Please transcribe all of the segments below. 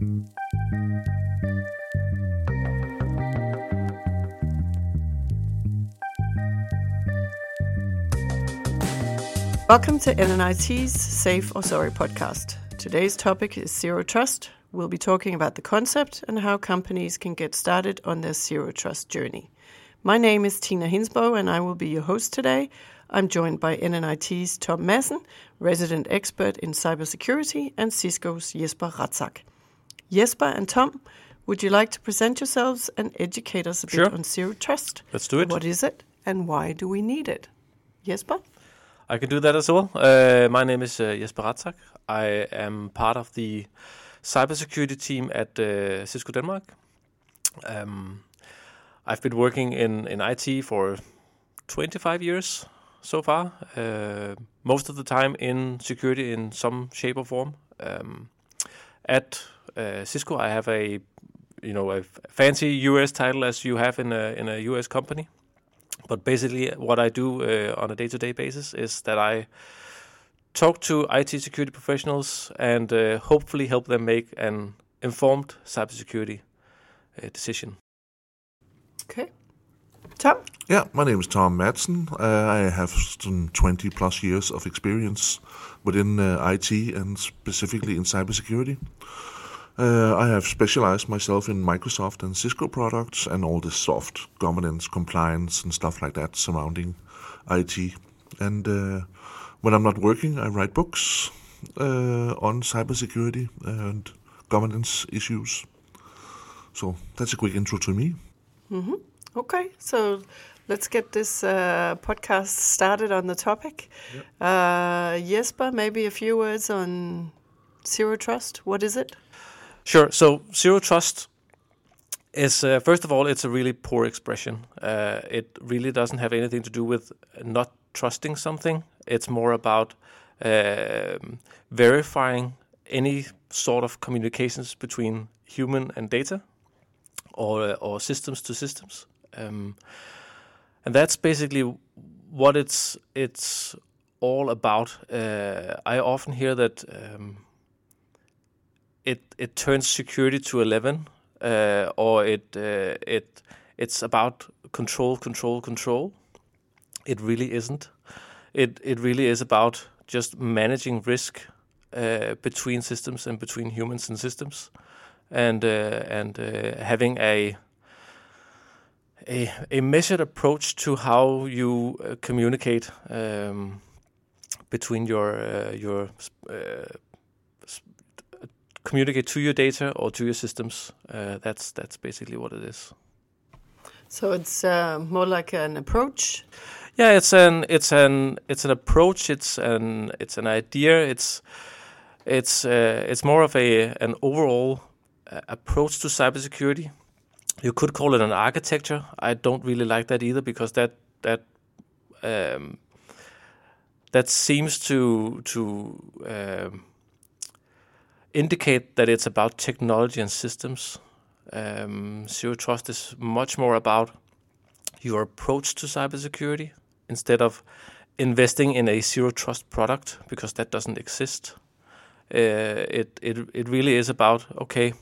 Welcome to NNIT's Safe or Sorry podcast. Today's topic is Zero Trust. We'll be talking about the concept and how companies can get started on their Zero Trust journey. My name is Tina Hinsbo, and I will be your host today. I'm joined by NNIT's Tom Madsen, resident expert in cybersecurity, and Cisco's Jesper Ratzak. Jesper and Tom, would you like to present yourselves and educate us a Sure. bit on Zero Trust? Let's do it. What is it, and why do we need it? Jesper? I can do that as well. Uh, my name is uh, Jesper Ratzak. I am part of the cybersecurity team at uh, Cisco Denmark. Um, I've been working in, in IT for 25 years so far, uh, most of the time in security in some shape or form. Um, at uh, Cisco, I have a you know a fancy US title as you have in a in a US company. But basically, what I do uh, on a day-to-day basis is that I talk to IT security professionals and uh, hopefully help them make an informed cybersecurity uh, decision. Okay. Tom? Yeah, my name is Tom Madsen. Uh, I have some 20 plus years of experience within uh, IT and specifically in cybersecurity. Uh, I have specialized myself in Microsoft and Cisco products and all the soft governance, compliance, and stuff like that surrounding IT. And uh, when I'm not working, I write books uh, on cybersecurity and governance issues. So that's a quick intro to me. Okay, so let's get this uh, podcast started on the topic. Uh, Jesper, maybe a few words on Zero Trust. What is it? Sure. So zero trust is uh, first of all, it's a really poor expression. Uh, it really doesn't have anything to do with not trusting something. It's more about um verifying any sort of communications between human and data, or uh, or systems to systems. Um, and that's basically what it's it's all about. Uh, I often hear that. Um, it it turns security to eleven, uh, or it uh, it it's about control, control, control. It really isn't. It it really is about just managing risk uh, between systems and between humans and systems, and and having a a a measured approach to how you communicate um, between your your communicate to your data or to your systems. Uh, that's that's basically what it is. So it's uh, more like an approach. Yeah, it's an it's an it's an approach. It's an it's an idea. It's it's uh, it's more of a an overall uh, approach to cybersecurity. You could call it an architecture. I don't really like that either because that that um, that seems to to um, indicate that it's about technology and systems. Um, Zero Trust is much more about your approach to cybersecurity instead of investing in a zero trust product because that doesn't exist. Uh, it it it really is about okay.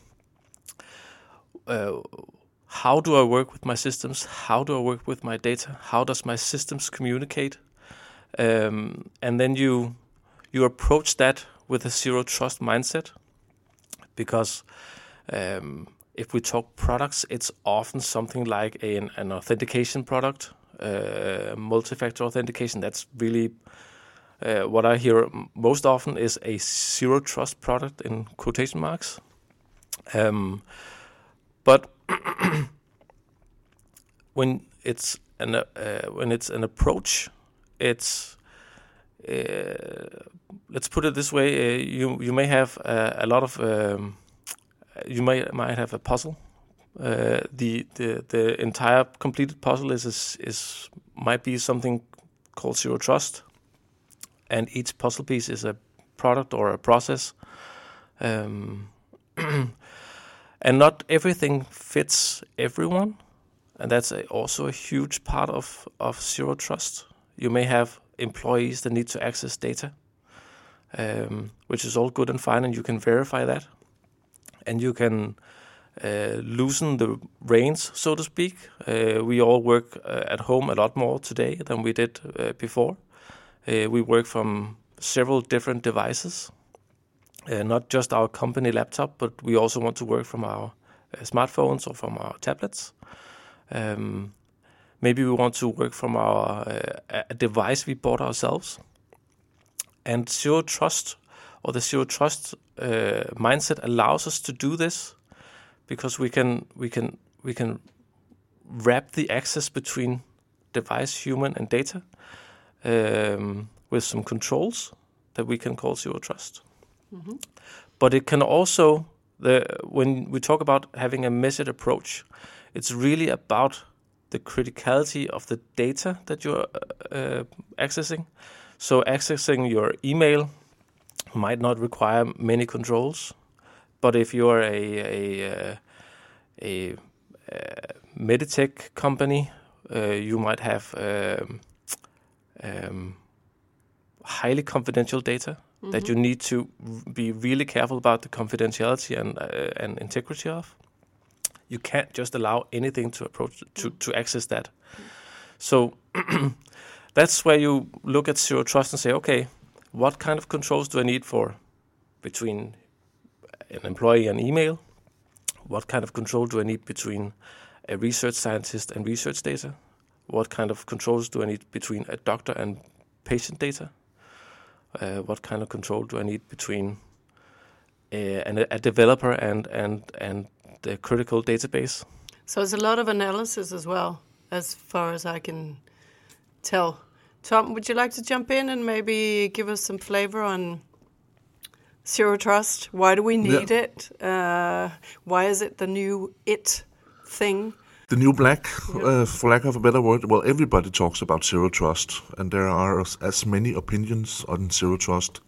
Uh, how do I work with my systems? How do I work with my data? How does my systems communicate? Um, and then you you approach that with a zero trust mindset because um, if we talk products, it's often something like an, an authentication product, uh, multi-factor authentication. That's really uh, what I hear most often is a zero trust product in quotation marks. Um, but when it's an uh, when it's an approach, it's let's put it this way: uh, you you may have uh, a lot of um, you might might have a puzzle. Uh, the the the entire completed puzzle is, is is might be something called zero trust, and each puzzle piece is a product or a process. Um, and not everything fits everyone, and that's a, also a huge part of of zero trust. You may have employees that need to access data, um, which is all good and fine, and you can verify that. and you can uh, loosen the reins, so to speak. Uh, we all work uh, at home a lot more today than we did uh, before. Uh, we work from several different devices, uh, not just our company laptop, but we also want to work from our smartphones or from our tablets. Um, maybe we want to work from our a device we bought ourselves. And zero trust or the zero trust mindset allows us to do this because we can we can we can wrap the access between device, human, and data um, with some controls that we can call zero trust. Mm-hmm. But it can also the when we talk about having a measured approach, it's really about the criticality of the data that you're uh, accessing. So accessing your email might not require many controls. But if you're a a, uh, a, a meditech company, uh, you might have um, um, highly confidential data mm-hmm. that you need to be really careful about the confidentiality and uh, and integrity of. You can't just allow anything to approach to to access that. So that's where you look at zero trust and say, okay, what kind of controls do I need for between an employee and email? What kind of control do I need between a research scientist and research data? What kind of controls do I need between a doctor and patient data? Uh, what kind of control do I need between a, a developer and, and, and the critical database? So it's a lot of analysis as well, as far as I can tell. Tom, would you like to jump in and maybe give us some flavor on zero trust? Why do we need yeah. it? Uh, why is it the new it thing? The new black, yeah. uh, for lack of a better word. Well, everybody talks about zero trust, and there are as, as many opinions on zero trust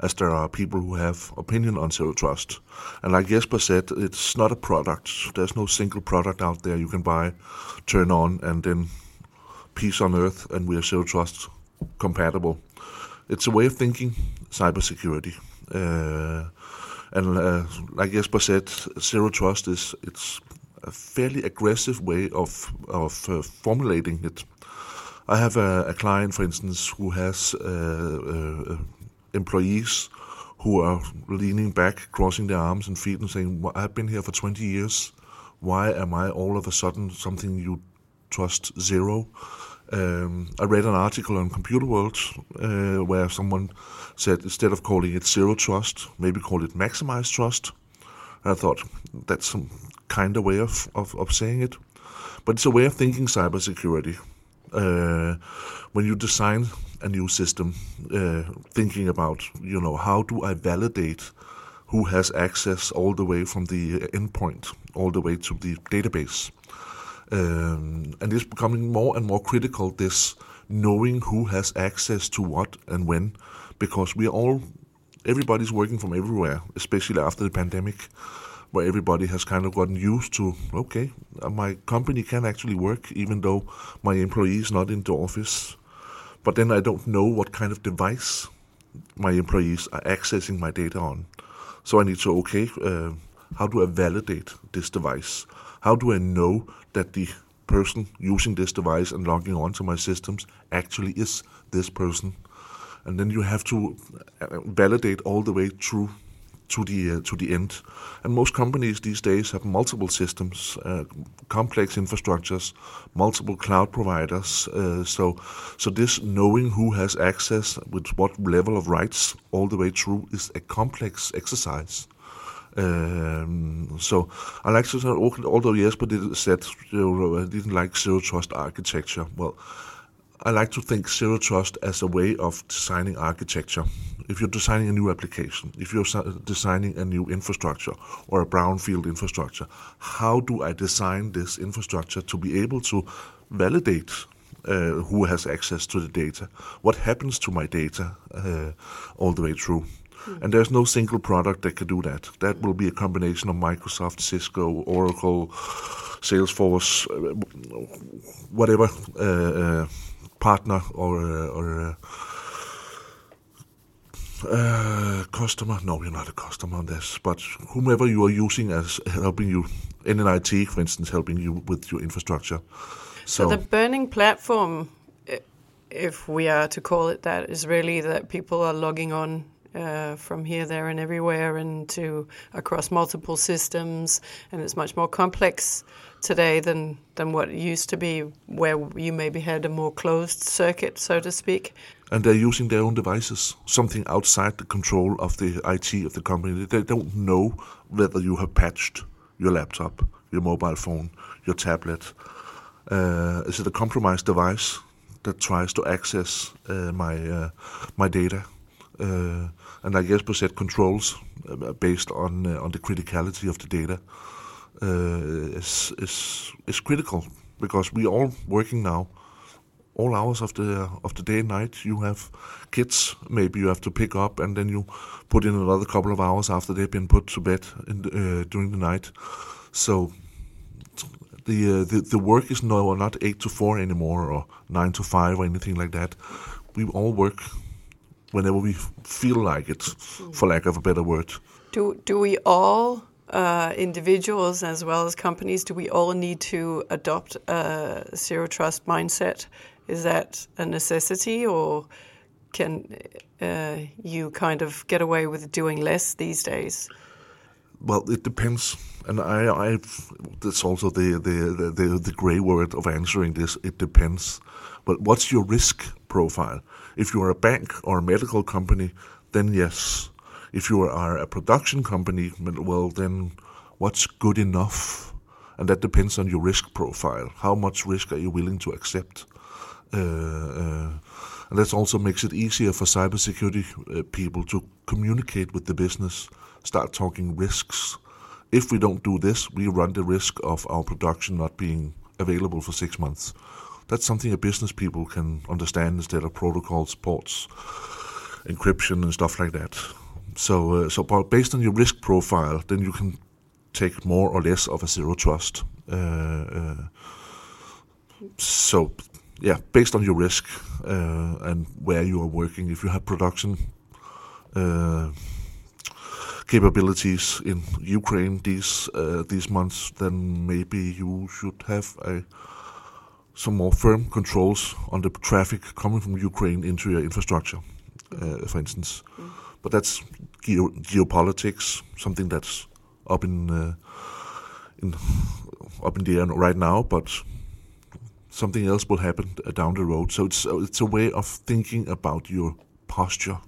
as there are people who have opinion on zero trust. And like Jesper said, it's not a product. There's no single product out there you can buy, turn on, and then peace on earth, and we are zero trust compatible. It's a way of thinking cybersecurity. Uh, and uh, like Jesper said, zero trust is it's a fairly aggressive way of of uh, formulating it. I have a, a, client, for instance, who has uh, uh, employees who are leaning back, crossing their arms and feet, and saying, well, "I've been here for 20 years. Why am I all of a sudden something you trust zero?" Um, I read an article on Computer World uh, where someone said instead of calling it zero trust, maybe call it maximized trust. I thought that's some kind of way of, of, of saying it. But it's a way of thinking cybersecurity. Uh, when you design a new system, uh, thinking about, you know, how do I validate who has access all the way from the endpoint all the way to the database? Um, and it's becoming more and more critical, this knowing who has access to what and when, because we are all, everybody's working from everywhere, especially after the pandemic, where everybody has kind of gotten used to, okay, uh, my company can actually work even though my employee is not in the office. But then I don't know what kind of device my employees are accessing my data on. So I need to, okay, uh, how do I validate this device? How do I know that the person using this device and logging on to my systems actually is this person? And then you have to uh, validate all the way through to the uh, to the end. And most companies these days have multiple systems, uh, complex infrastructures, multiple cloud providers. Uh, so so this knowing who has access with what level of rights all the way through is a complex exercise. Um, so I like to say, although Jesper did, said you know, I didn't like zero trust architecture. Well, I like to think zero trust as a way of designing architecture. If you're designing a new application, if you're designing a new infrastructure or a brownfield infrastructure, how do I design this infrastructure to be able to validate uh, who has access to the data? What happens to my data uh, all the way through? Mm. And there's no single product that can do that. That will be a combination of Microsoft, Cisco, Oracle, Salesforce, uh, whatever uh, uh partner or, uh, or uh, Uh, customer? No, you're not a customer on this, but whomever you are using as helping you, NNIT, for instance, helping you with your infrastructure. So, so the burning platform, if we are to call it that, is really that people are logging on uh, from here, there, and everywhere, and to across multiple systems, and it's much more complex today than than what used to be, where you maybe had a more closed circuit, so to speak. And they're using their own devices, something outside the control of the IT of the company. They don't know whether you have patched your laptop, your mobile phone, your tablet. Uh, is it a compromised device that tries to access uh, my uh, my data? Uh, and like Jesper said, controls uh, based on uh, on the criticality of the data is is is critical because we all working now all hours of the of the day and night. You have kids, maybe you have to pick up, and then you put in another couple of hours after they've been put to bed the, uh, during the night. So the, uh, the the work is no not eight to four anymore, or nine to five, or anything like that. We all work whenever we feel like it, for lack of a better word. Do do we all uh, individuals as well as companies, do we all need to adopt a zero trust mindset? Is that a necessity, or can uh, you kind of get away with doing less these days? Well, it depends, and I, I that's also the the the, the grey word of answering this. It depends, but what's your risk profile? If you are a bank or a medical company, then yes. If you are a production company, well, then what's good enough? And that depends on your risk profile. How much risk are you willing to accept? Uh, uh, and that also makes it easier for cybersecurity uh, people to communicate with the business, start talking risks. If we don't do this, we run the risk of our production not being available for six months that's something a business people can understand instead of protocols, ports, encryption, and stuff like that. So, uh, so based on your risk profile, then you can take more or less of a zero trust. Uh, uh, so, yeah, based on your risk uh, and where you are working, if you have production uh, capabilities in Ukraine these these months, then maybe you should have a some more firm controls on the traffic coming from Ukraine into your infrastructure, for instance. Mm. But that's geo- geopolitics, something that's up in uh, in up in the air right now, but something else will happen down the road. So it's it's a way of thinking about your posture,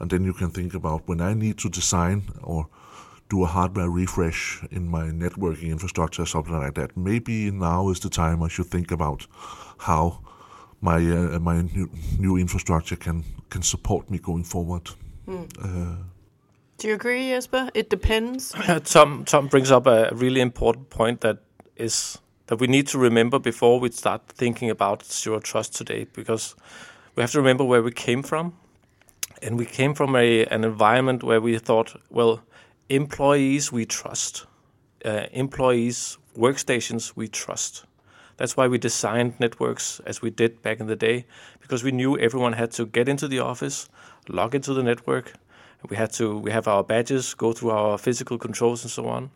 and then you can think about when I need to design or do a hardware refresh in my networking infrastructure, something like that. Maybe now is the time I should think about how my uh, my new, new, infrastructure can can support me going forward. Uh, do you agree, Jesper? It depends. Tom Tom brings up a really important point that is that we need to remember before we start thinking about zero trust today, because we have to remember where we came from, and we came from a an environment where we thought, well, employees we trust, uh, employees workstations we trust. That's why we designed networks as we did back in the day, because we knew everyone had to get into the office, log into the network. We had to we have our badges, go through our physical controls and so on.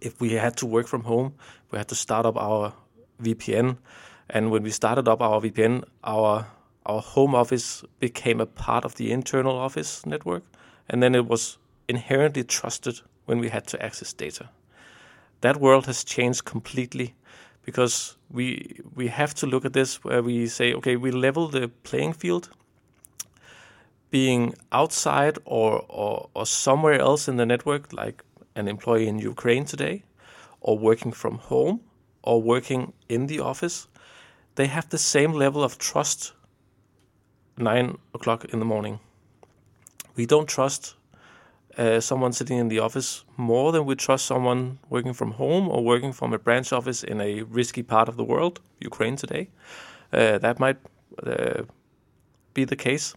If we had to work from home, we had to start up our VPN. And when we started up our VPN, our our home office became a part of the internal office network, and then it was inherently trusted when we had to access data. That world has changed completely because we we have to look at this where we say, okay, we level the playing field. Being outside or, or, or somewhere else in the network, like an employee in Ukraine today, or working from home, or working in the office, they have the same level of trust nine o'clock in the morning. We don't trust uh, someone sitting in the office more than we trust someone working from home or working from a branch office in a risky part of the world, Ukraine today. Uh, that might uh, be the case.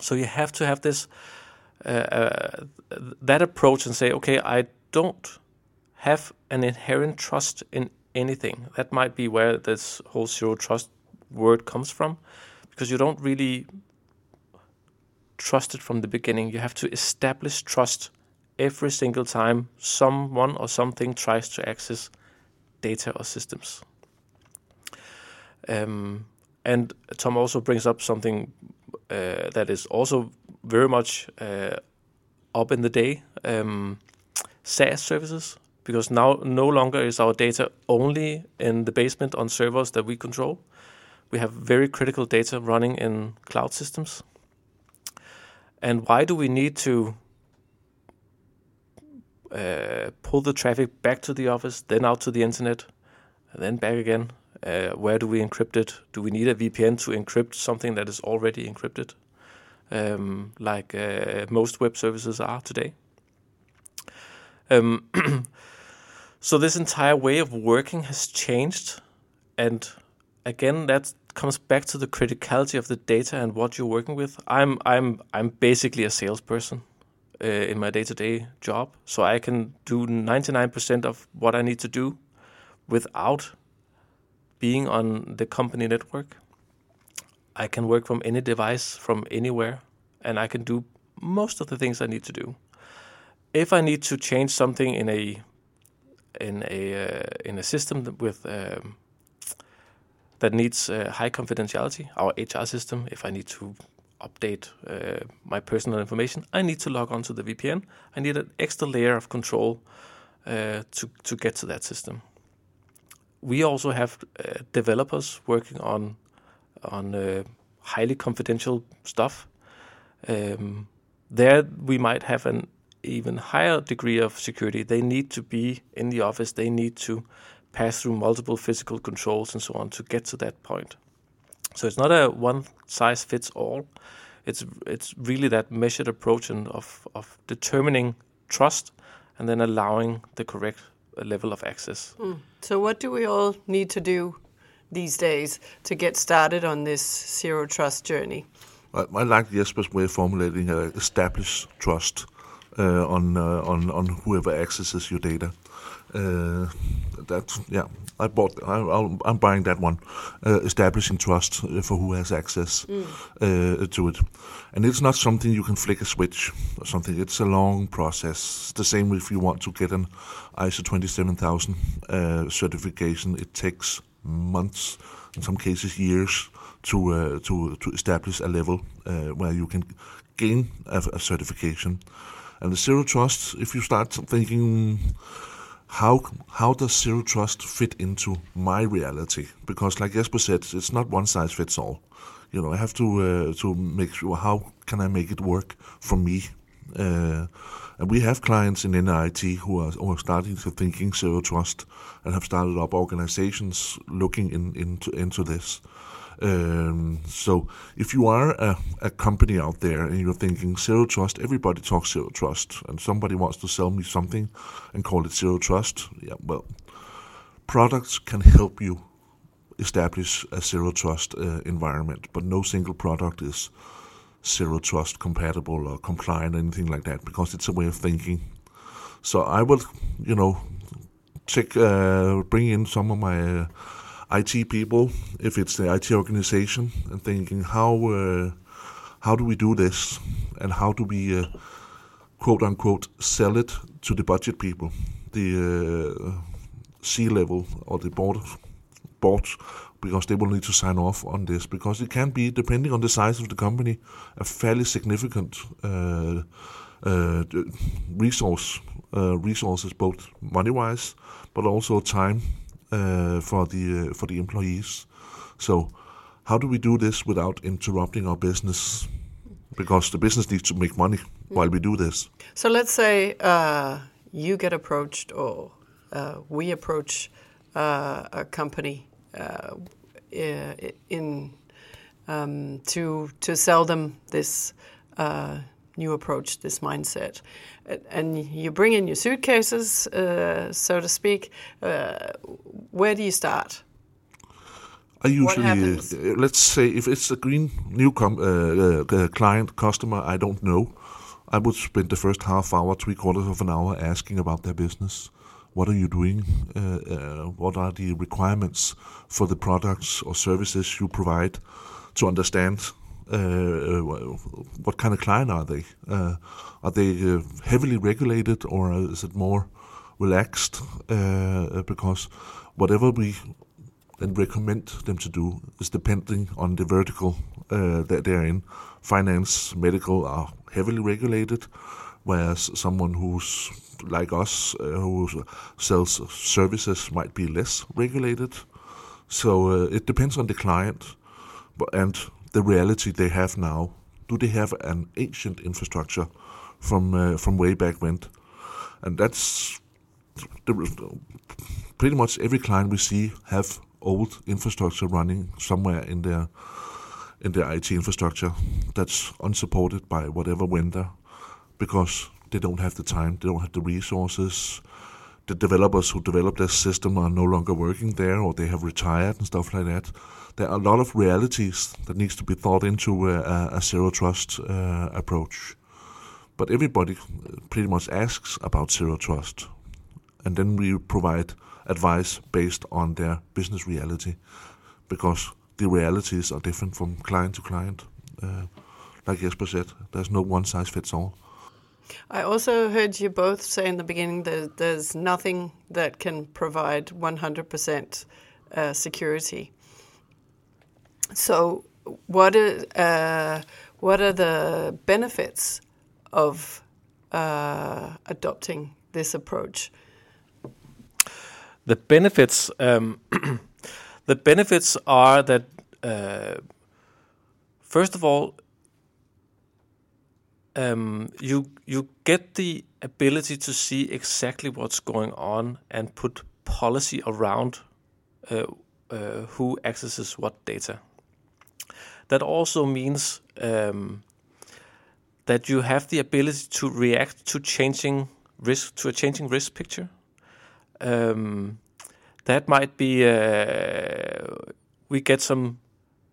So you have to have this uh, uh, that approach and say, okay, I don't have an inherent trust in anything. That might be where this whole zero trust word comes from, because you don't really trust it from the beginning. You have to establish trust every single time someone or something tries to access data or systems. Um, and Tom also brings up something uh, that is also very much uh, up in the day um, SaaS services, because now no longer is our data only in the basement on servers that we control. We have very critical data running in cloud systems. And why do we need to uh, pull the traffic back to the office, then out to the internet, then back again? Uh, where do we encrypt it? Do we need a VPN to encrypt something that is already encrypted, um, like uh, most web services are today? Um, so this entire way of working has changed, and again, that comes back to the criticality of the data and what you're working with. I'm I'm I'm basically a salesperson uh, in my day-to-day job, so I can do 99% of what I need to do without being on the company network. I can work from any device from anywhere, and I can do most of the things I need to do. If I need to change something in a in a uh, in a system with um, that needs uh, high confidentiality, our HR system, if I need to update uh, my personal information, I need to log on to the VPN. I need an extra layer of control uh, to to get to that system we also have uh, developers working on on uh, highly confidential stuff. Um, there, we might have an even higher degree of security. They need to be in the office. They need to pass through multiple physical controls and so on to get to that point. So it's not a one size fits all. It's it's really that measured approach and of of determining trust and then allowing the correct level of access. Mm. So, what do we all need to do these days to get started on this zero trust journey? I, I like Jesper's way of formulating uh, establish trust uh, on, uh, on on whoever accesses your data. Uh, that yeah, I bought. I, am buying that one. Uh, establishing trust uh, for who has access mm. uh, to it, and it's not something you can flick a switch or something. It's a long process. The same if you want to get an ISO 27000 uh, certification. It takes months, in some cases years, to uh, to to establish a level uh, where you can gain a, a certification. And the zero trust, if you start thinking how how does zero trust fit into my reality? Because, like Jesper said, it's not one size fits all. You know, I have to uh, to make sure how can I make it work for me. Uh, and we have clients in NNIT who are, who are starting to thinking zero trust and have started up organizations looking in, into into this. Um, so if you are a, a, company out there and you're thinking zero trust, everybody talks zero trust, and somebody wants to sell me something and call it zero trust, yeah, well, products can help you establish a zero trust uh, environment, but no single product is zero trust compatible or compliant or anything like that because it's a way of thinking. So I will, you know, check, uh, bring in some of my uh, IT people, if it's the IT organization, and thinking how uh, how do we do this, and how do we uh, quote unquote sell it to the budget people, the uh, C level or the board board, because they will need to sign off on this. Because it can be depending on the size of the company a fairly significant uh, uh, resource uh, resources both money wise but also time for the uh, for the employees. So, how do we do this without interrupting our business? Because the business needs to make money while we do this. So let's say uh, you get approached, or uh, we approach uh, a company uh, in um, to to sell them this new approach, this mindset. And you bring in your suitcases, uh, so to speak. Uh, where do you start? I usually, uh, let's say, if it's a green new com- uh, uh, client, customer I don't know, I would spend the first half hour, three quarters of an hour asking about their business. What are you doing? Uh, what are the requirements for the products or services you provide to understand Uh, what kind of client are they? Uh, are they uh, heavily regulated or is it more relaxed? Uh, because whatever we then recommend them to do is depending on the vertical that they're in. Finance, medical are heavily regulated, whereas someone who's like us, uh, who sells services, might be less regulated. So uh, it depends on the client and the reality they have now. Do they have an ancient infrastructure from uh, from way back when? And that's the, pretty much every client we see have old infrastructure running somewhere in their in their IT infrastructure that's unsupported by whatever vendor because they don't have the time, they don't have the resources. The developers who develop their system are no longer working there or they have retired and stuff like that. There are a lot of realities that needs to be thought into a, a zero trust uh, approach. But everybody pretty much asks about zero trust. And then we provide advice based on their business reality because the realities are different from client to client. Uh, like Jesper said, there's no one size fits all. I also heard you both say in the beginning that there's nothing that can provide 100% uh, security. So, what are, uh, what are the benefits of uh, adopting this approach? The benefits, um, the benefits are that uh, first of all, um, you you get the ability to see exactly what's going on and put policy around uh, uh, who accesses what data. That also means um, that you have the ability to react to changing risk to a changing risk picture. Um, that might be uh, we get some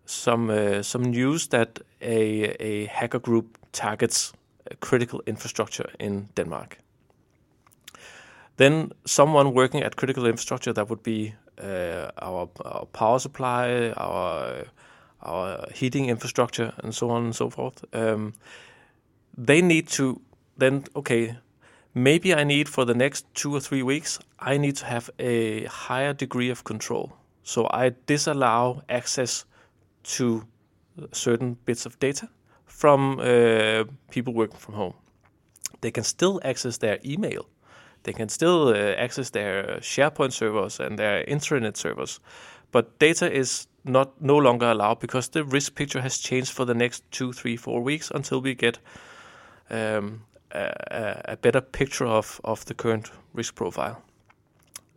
some uh, some news that a a hacker group targets critical infrastructure in Denmark. Then someone working at critical infrastructure that would be uh, our, our, power supply, our our heating infrastructure, and so on and so forth. Um, they need to then okay. Maybe I need for the next two or three weeks. I need to have a higher degree of control. So I disallow access to certain bits of data from uh, people working from home. They can still access their email. They can still uh, access their SharePoint servers and their intranet servers, but data is not no longer allowed because the risk picture has changed for the next two, three, four weeks until we get um, a, a, better picture of, of the current risk profile.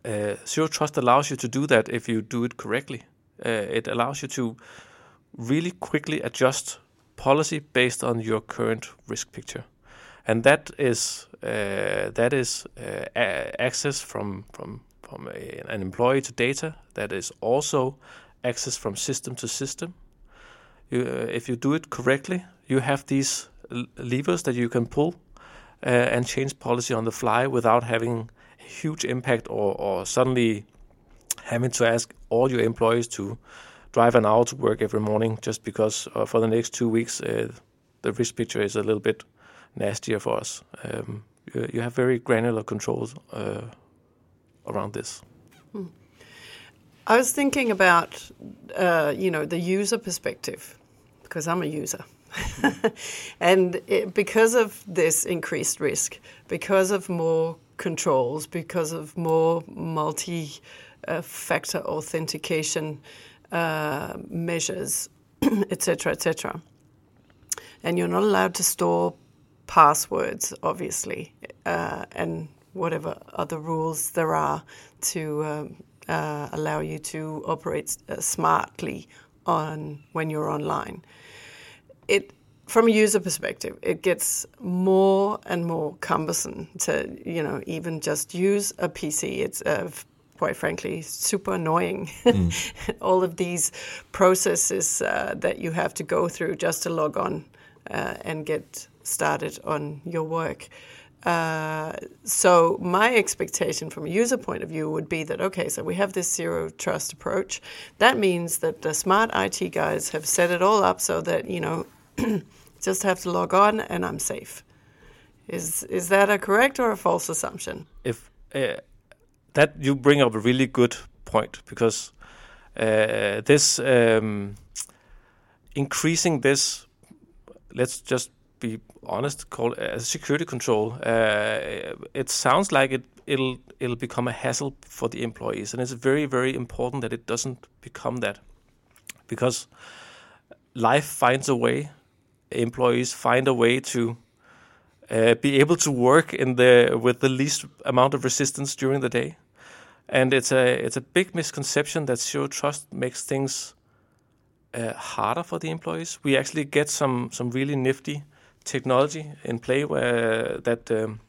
Uh, Zero Trust allows you to do that if you do it correctly. Uh, it allows you to really quickly adjust policy based on your current risk picture, and that is uh, that is uh, access from from from a, an employee to data. That is also access from system to system. You, uh, if you do it correctly, you have these levers that you can pull uh, and change policy on the fly without having a huge impact or, or suddenly having to ask all your employees to drive an hour to work every morning just because uh, for the next two weeks uh, the risk picture is a little bit nastier for us. Um, you, you, have very granular controls uh, around this. Hmm. I was thinking about uh, you know the user perspective because I'm a user. and it, because of this increased risk, because of more controls, because of more multi uh, factor authentication, uh, measures, etc., etc. And you're not allowed to store passwords, obviously, uh, and whatever other rules there are to um, uh, allow you to operate uh, smartly on when you're online. It from a user perspective, it gets more and more cumbersome to, you know, even just use a PC. It's uh, quite frankly, super annoying. Mm. All of these processes uh, that you have to go through just to log on uh, and get started on your work. Uh, so my expectation from a user point of view would be that okay, so we have this zero trust approach. That means that the smart IT guys have set it all up so that you know just have to log on and I'm safe. Is is that a correct or a false assumption? If uh, that you bring up a really good point because uh, this um, increasing this, let's just be honest, call a security control. Uh, it sounds like it it'll it'll become a hassle for the employees, and it's very very important that it doesn't become that, because life finds a way. Employees find a way to uh, be able to work in the with the least amount of resistance during the day, and it's a it's a big misconception that zero trust makes things uh, harder for the employees. We actually get some some really nifty technology in play where that um,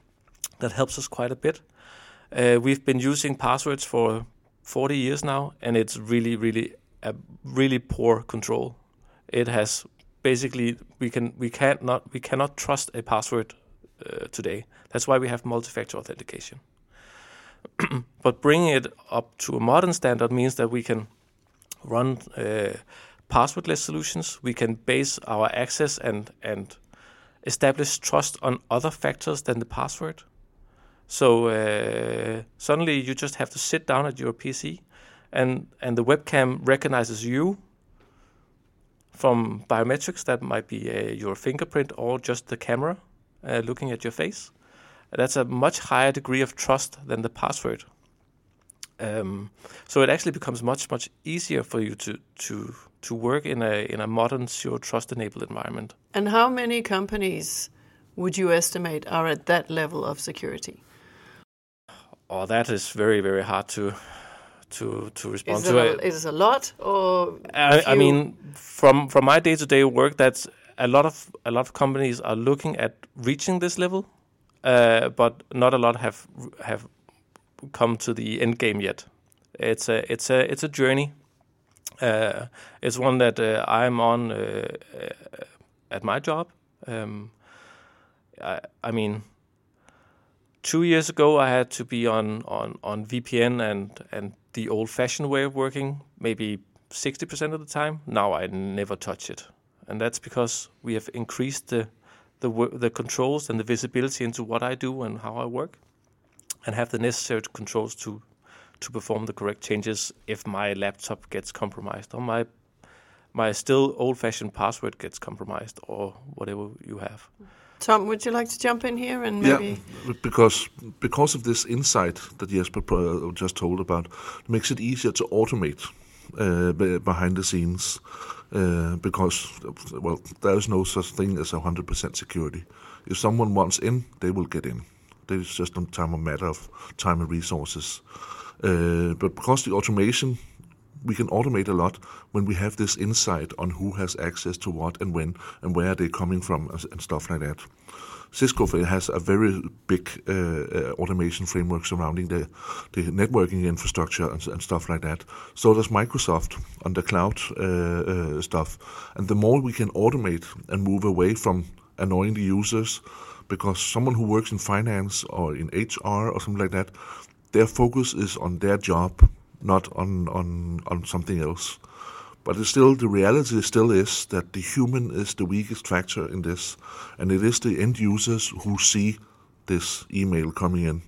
that helps us quite a bit. Uh, we've been using passwords for 40 years now, and it's really, really really poor control. It has basically we can we can't not we cannot trust a password uh, today. That's why we have multi-factor authentication. but bringing it up to a modern standard means that we can run uh, passwordless solutions. We can base our access and and establish trust on other factors than the password. So uh, suddenly you just have to sit down at your PC, and and the webcam recognizes you from biometrics that might be uh, your fingerprint or just the camera uh, looking at your face. That's a much higher degree of trust than the password. Um, so it actually becomes much much easier for you to to to work in a in a modern zero trust enabled environment. And how many companies would you estimate are at that level of security? Oh, that is very very hard to to to respond is to. It a, is it a lot or? I, I mean, from from my day to day work, that's a lot of a lot of companies are looking at reaching this level, uh, but not a lot have have come to the end game yet. It's a it's a it's a journey. Uh, it's one that uh, I'm on uh, uh, at my job. Um, I, I mean, two years ago I had to be on on on VPN and and the old-fashioned way of working, maybe 60% of the time. Now I never touch it, and that's because we have increased the the the controls and the visibility into what I do and how I work, and have the necessary controls to to perform the correct changes if my laptop gets compromised or my my still old-fashioned password gets compromised or whatever you have. Tom, would you like to jump in here and maybe? Yeah, because because of this insight that Jesper just told about, it makes it easier to automate uh, behind the scenes. Uh, because well, there is no such thing as hundred percent security. If someone wants in, they will get in. It's just a time matter of time and resources. Uh, but because the automation, we can automate a lot when we have this insight on who has access to what and when and where they're coming from and stuff like that. Cisco has a very big uh, uh, automation framework surrounding the, the networking infrastructure and, and, stuff like that. So does Microsoft on the cloud uh, stuff. And the more we can automate and move away from annoying the users, because someone who works in finance or in HR or something like that, their focus is on their job, not on on on something else. But it's still the reality still is that the human is the weakest factor in this, and it is the end users who see this email coming in.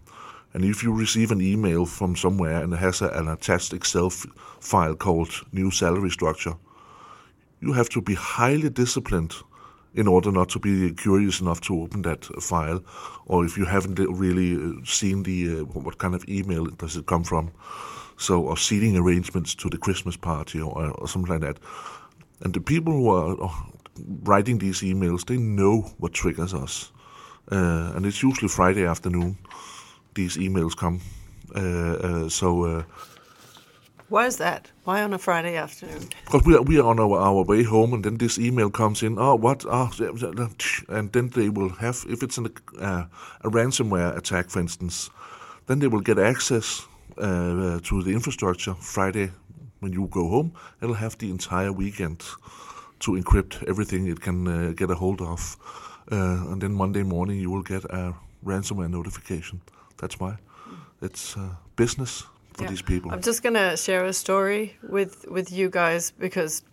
And if you receive an email from somewhere and it has a, an attached Excel file called new salary structure, you have to be highly disciplined in order not to be curious enough to open that file, or if you haven't really uh, seen the uh, what kind of email does it come from, so or seating arrangements to the Christmas party or, or something like that. And the people who are uh, writing these emails, they know what triggers us, uh, and it's usually Friday afternoon. These emails come, uh, uh, so why is that? Why on a Friday afternoon? Because we are, we are on our, our way home, and then this email comes in. Oh, what? Oh, and then they will have, if it's an, uh, a ransomware attack, for instance, then they will get access uh, to the infrastructure Friday when you go home. It'll have the entire weekend to encrypt everything it can uh, get a hold of, uh, and then Monday morning you will get a ransomware notification. That's why it's uh, business for Yeah. these people. I'm just gonna share a story with with you guys because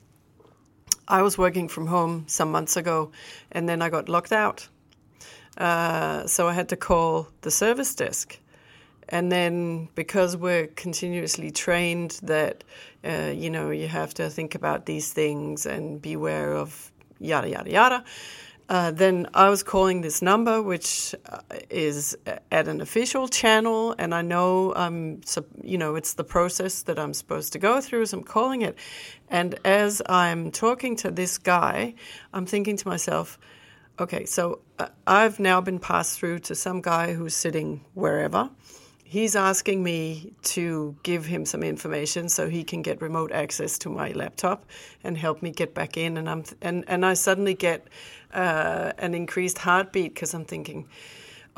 I was working from home some months ago, and then I got locked out. Uh, so I had to call the service desk, and then because we're continuously trained that uh, you know you have to think about these things and beware of yada yada yada. Uh, then I was calling this number, which uh, is at an official channel, and I know I'm, you know, it's the process that I'm supposed to go through. So I'm calling it, and as I'm talking to this guy, I'm thinking to myself, okay, so uh, I've now been passed through to some guy who's sitting wherever. He's asking me to give him some information so he can get remote access to my laptop and help me get back in. And I'm and and I suddenly get uh, an increased heartbeat because I'm thinking,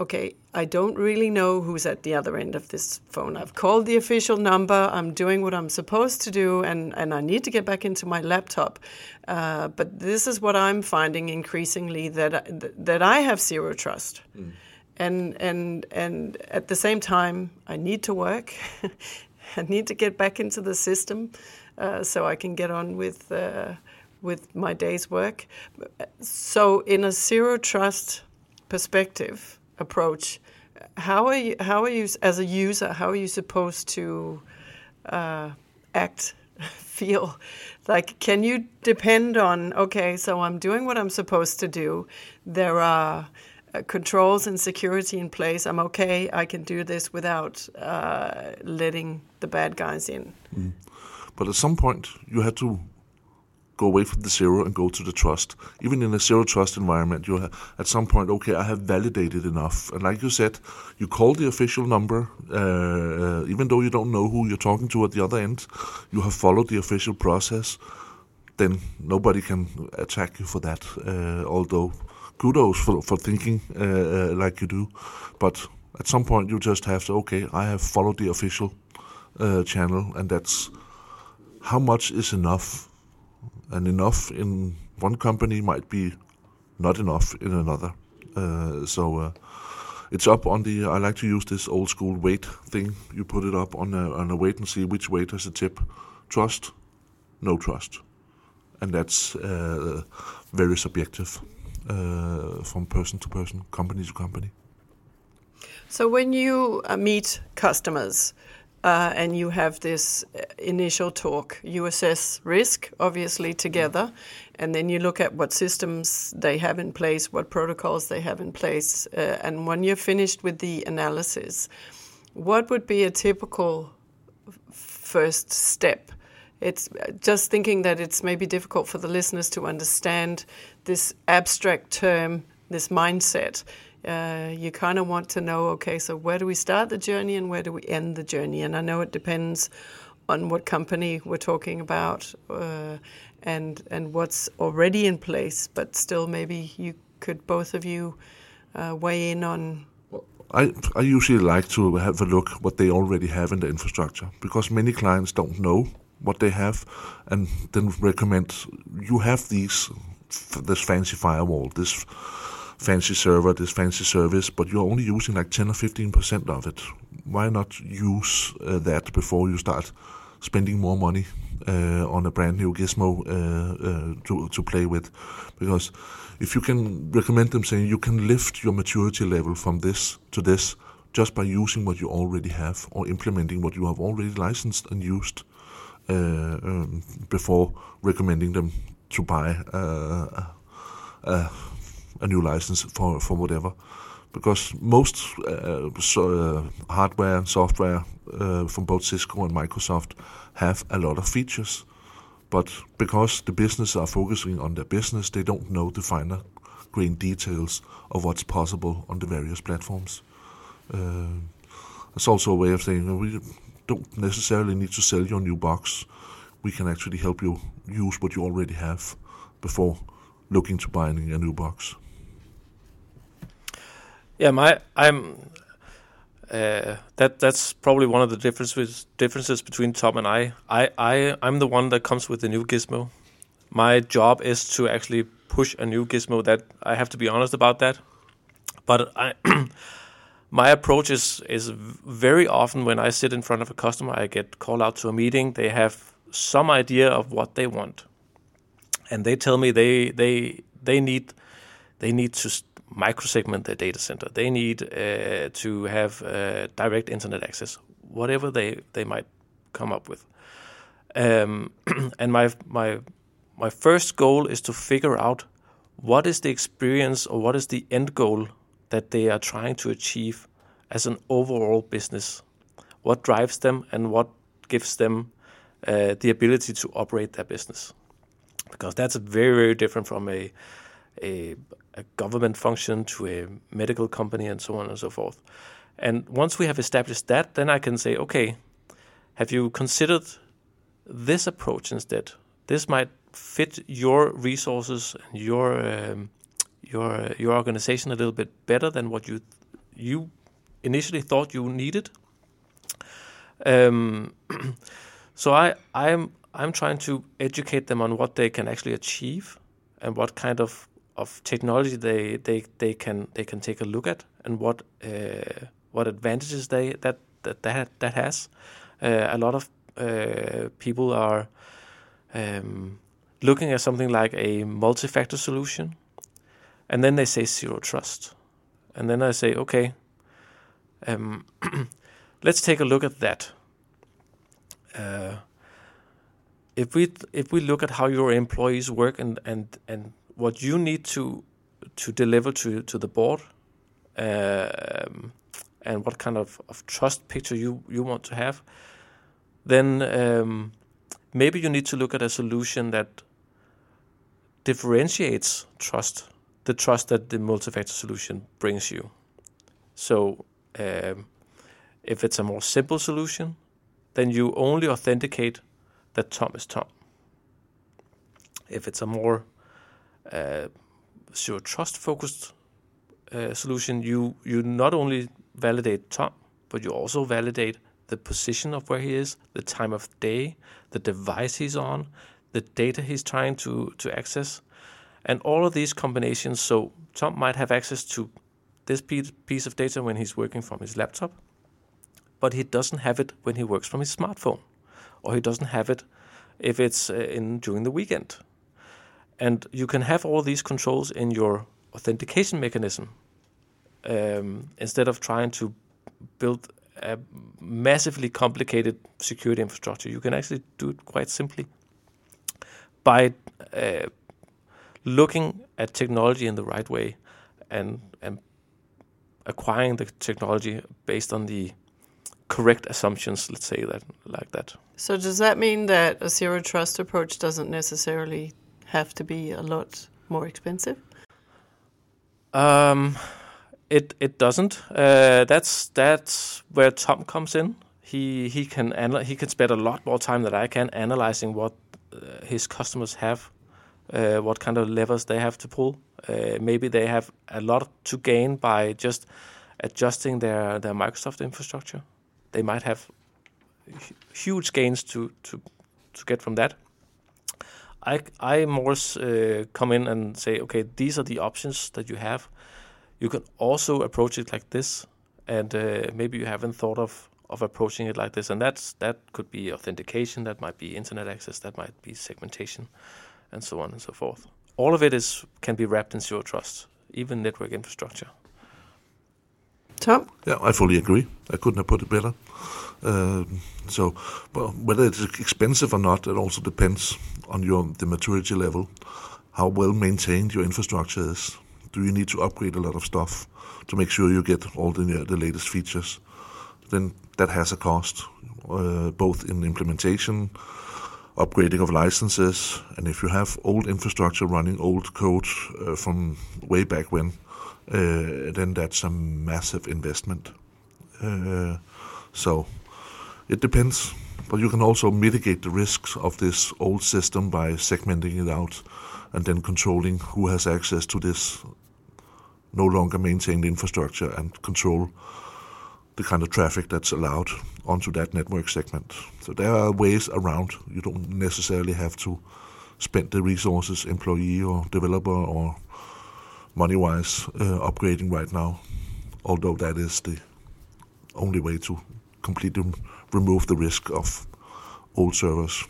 okay, I don't really know who's at the other end of this phone. I've called the official number. I'm doing what I'm supposed to do, and, and I need to get back into my laptop. Uh, but this is what I'm finding increasingly that I, that I have zero trust. And and and at the same time, I need to work. I need to get back into the system uh, so I can get on with uh, with my day's work. So, in a zero trust perspective approach, how are you? How are you as a user? How are you supposed to uh, act? Feel like can you depend on? Okay, so I'm doing what I'm supposed to do. There are uh, controls and security in place. I'm okay. I can do this without uh, letting the bad guys in. But at some point, you have to go away from the zero and go to the trust. Even in a zero trust environment, you at some point, okay, I have validated enough. And like you said, you call the official number, uh, uh, even though you don't know who you're talking to at the other end, you have followed the official process. Then nobody can attack you for that. Uh, although kudos for, for thinking uh, uh, like you do, but at some point you just have to okay, I have followed the official uh, channel, and that's how much is enough. And enough in one company might be not enough in another. So it's up on the i like to use this old school weight thing. You put it up on a, on a weight and see which weight has a tip. Trust no trust. And that's uh, very subjective uh, from person to person company to company? So when you uh, meet customers uh, and you have this uh, initial talk, you assess risk, obviously, together, and then you look at what systems they have in place, what protocols they have in place, uh, and when you're finished with the analysis, what would be a typical first step? It's just thinking that it's maybe difficult for the listeners to understand this abstract term, this mindset. Uh, you kind of want to know, okay, so where do we start the journey and where do we end the journey? And I know it depends on what company we're talking about uh, and and what's already in place, but still, maybe you could both of you uh, weigh in on I, I usually like to have a look what they already have in the infrastructure because many clients don't know what they have and then recommend you have these this fancy firewall this fancy server this fancy service but you're only using like 10 or 15 percent of it. Why not use uh, that before you start spending more money uh, on a brand new gizmo uh, uh, to, to play with? Because if you can recommend them saying you can lift your maturity level from this to this just by using what you already have or implementing what you have already licensed and used uh, um, before recommending them to buy uh, a new license for, for whatever. Because most uh, so, uh, hardware and software uh, from both Cisco and Microsoft have a lot of features. But because the business are focusing on their business, they don't know the finer grain details of what's possible on the various platforms. It's also a way of saying we don't necessarily need to sell your new box. We can actually help you use what you already have before looking to buying a new box. Yeah, my I'm uh, that that's probably one of the differences differences between Tom and I. I I I'm the one that comes with the new gizmo. My job is to actually push a new gizmo. That I have to be honest about that. But I my approach is is very often when I sit in front of a customer, I get called out to a meeting. They have some idea of what they want, and they tell me they they they need they need to microsegment their data center. They need uh, to have uh, direct internet access, whatever they they might come up with. Um, and my my my first goal is to figure out what is the experience or what is the end goal that they are trying to achieve as an overall business. What drives them and what gives them the ability to operate their business. Because that's very, very different from a, a, a government function to a medical company and so on and so forth. And once we have established that, then I can say, okay, have you considered this approach instead? This might fit your resources and your um, your your organization a little bit better than what you you initially thought you needed. Um, so I I'm I'm trying to educate them on what they can actually achieve and what kind of of technology they they they can they can take a look at and what uh, what advantages they that that that, that has. Uh, a lot of uh, people are um, looking at something like a multi-factor solution, and then they say zero trust, and then I say, okay, um, let's take a look at that. Uh, if we if we look at how your employees work and and and what you need to to deliver to to the board, um, and what kind of, of trust picture you you want to have, then um, maybe you need to look at a solution that differentiates trust, the trust that the multi-factor solution brings you. So um, if it's a more simple solution, then you only authenticate that Tom is Tom. If it's a more uh, zero trust focused uh, solution, you you not only validate Tom, but you also validate the position of where he is, the time of day, the device he's on, the data he's trying to to access, and all of these combinations. So Tom might have access to this piece of data when he's working from his laptop, but he doesn't have it when he works from his smartphone, or he doesn't have it if it's uh, in during the weekend. And you can have all these controls in your authentication mechanism um, instead of trying to build a massively complicated security infrastructure. You can actually do it quite simply by uh, looking at technology in the right way and and acquiring the technology based on the correct assumptions, let's say that like that. So does that mean that a zero trust approach doesn't necessarily have to be a lot more expensive? Um, it it doesn't. Uh, that's that's where Tom comes in. He he can anal- he can spend a lot more time than I can analyzing what uh, his customers have, uh, what kind of levers they have to pull. Uh, maybe they have a lot to gain by just adjusting their their Microsoft infrastructure. They might have huge gains to to to get from that. I I more uh, come in and say, okay, these are the options that you have. You can also approach it like this, and uh, maybe you haven't thought of of approaching it like this, and that's that could be authentication, that might be internet access, that might be segmentation, and so on and so forth. All of it is can be wrapped in zero trust, even network infrastructure. Tom? Yeah, I fully agree. I couldn't have put it better. Uh, so, well, whether it's expensive or not, it also depends on your the maturity level, how well maintained your infrastructure is. Do you need to upgrade a lot of stuff to make sure you get all the the latest features? Then that has a cost, uh, both in implementation, upgrading of licenses, and if you have old infrastructure running old code uh, from way back when, uh, then that's a massive investment. Uh, so it depends, but you can also mitigate the risks of this old system by segmenting it out and then controlling who has access to this no longer maintained infrastructure and control the kind of traffic that's allowed onto that network segment. So there are ways around. You don't necessarily have to spend the resources, employee or developer or money-wise, uh, upgrading right now. although that is the only way to completely remove the risk of old servers.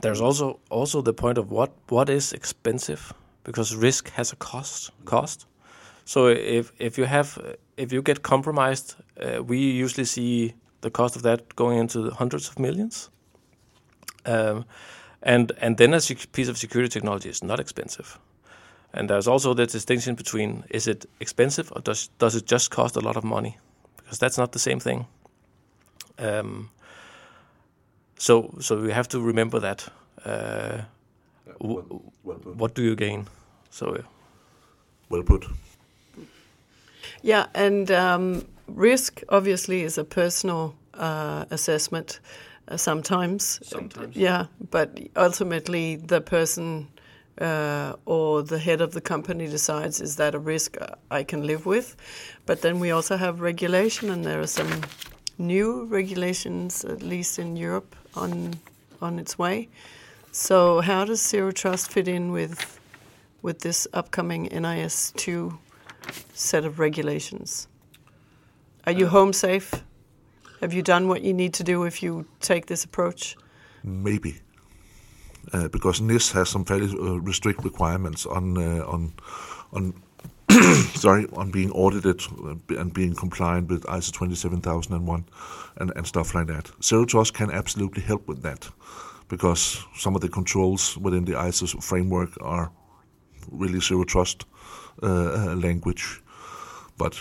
There's also also the point of what what is expensive because risk has a cost cost. So if if you have if you get compromised, uh, we usually see the cost of that going into hundreds of millions. Um, and and then a piece of security technology is not expensive. And there's also the distinction between is it expensive or does does it just cost a lot of money? Because that's not the same thing. Um, so so we have to remember that. Uh, well, well what do you gain? So. Yeah. Well put. Yeah, and um, risk obviously is a personal uh, assessment. Uh, sometimes, sometimes, yeah, but ultimately the person uh, or the head of the company decides is that a risk I can live with. But then we also have regulation, and there are some new regulations, at least in Europe, on on its way. So how does zero trust fit in with with this upcoming NIS two set of regulations? Are you uh, home safe? Have you done what you need to do if you take this approach? Maybe. Uh, because NIS has some fairly uh, restrict requirements on uh, on on sorry on being audited uh, and being compliant with ISO 27001 and, and stuff like that. Zero Trust can absolutely help with that because some of the controls within the ISO framework are really Zero Trust uh, language, but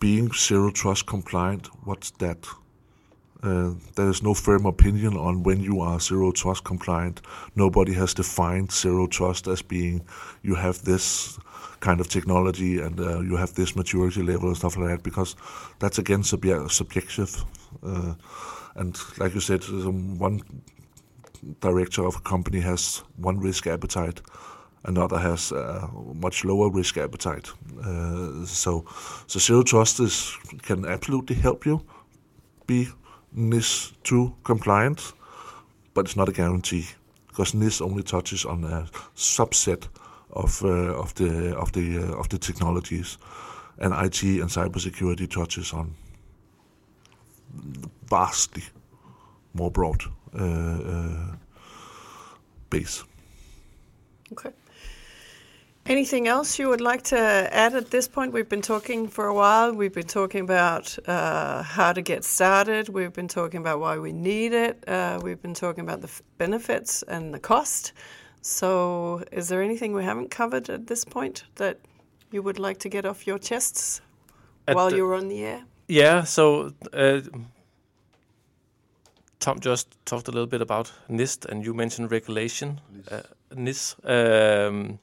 being Zero Trust compliant, what's that? Uh, there is no firm opinion on when you are zero trust compliant. Nobody has defined zero trust as being you have this kind of technology and uh, you have this maturity level and stuff like that because that's again sub- subjective. Uh, and like you said, one director of a company has one risk appetite, another has a much lower risk appetite. Uh, so, so zero trust is can absolutely help you be NIS 2 compliant, but it's not a guarantee because NIS only touches on a subset of uh, of the of the uh, of the technologies, and IT and cybersecurity touches on vastly more broad uh, uh base. Okay. Anything else you would like to add at this point? We've been talking for a while. We've been talking about uh, how to get started. We've been talking about why we need it. Uh, we've been talking about the benefits and the cost. So, is there anything we haven't covered at this point that you would like to get off your chests at while you're on the air? Yeah. So. Uh, Tom just talked a little bit about NIST, and you mentioned regulation. NIST. Uh, um,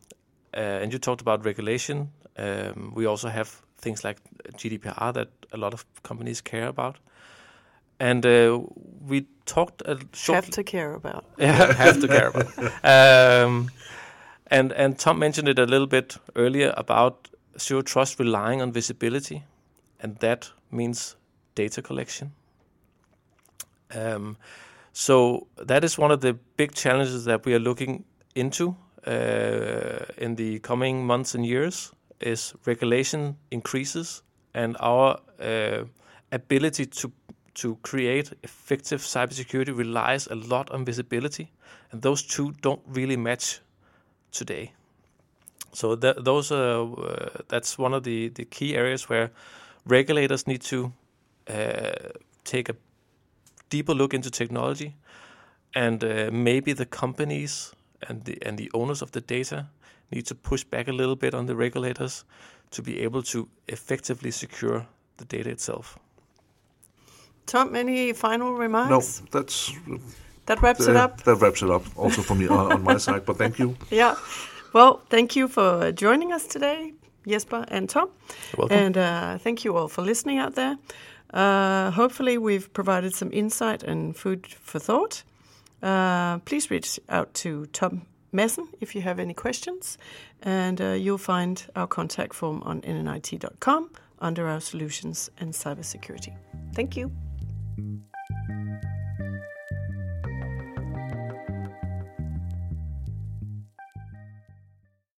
uh, and you talked about regulation. Um, we also have things like GDPR that a lot of companies care about. And uh, we talked a short have to care about. yeah, have to care about. Um, and and Tom mentioned it a little bit earlier about zero trust relying on visibility, and that means data collection. Um, so that is one of the big challenges that we are looking into in the coming months and years is regulation increases and our uh, ability to to create effective cybersecurity relies a lot on visibility, and those two don't really match today. So th- those are uh, that's one of the the key areas where regulators need to uh, take a deeper look into technology, and uh, maybe the companies and the and the owners of the data need to push back a little bit on the regulators to be able to effectively secure the data itself. Tom, any final remarks? No, that's that wraps uh, it up. That wraps it up. Also for me on, on my side, but thank you. Yeah, well, thank you for joining us today, Jesper and Tom. welcome. And uh, thank you all for listening out there. Uh, hopefully, we've provided some insight and food for thought. Uh, please reach out to Tom Messen if you have any questions, and uh, you'll find our contact form on nnit.com under our solutions and cybersecurity. Thank you.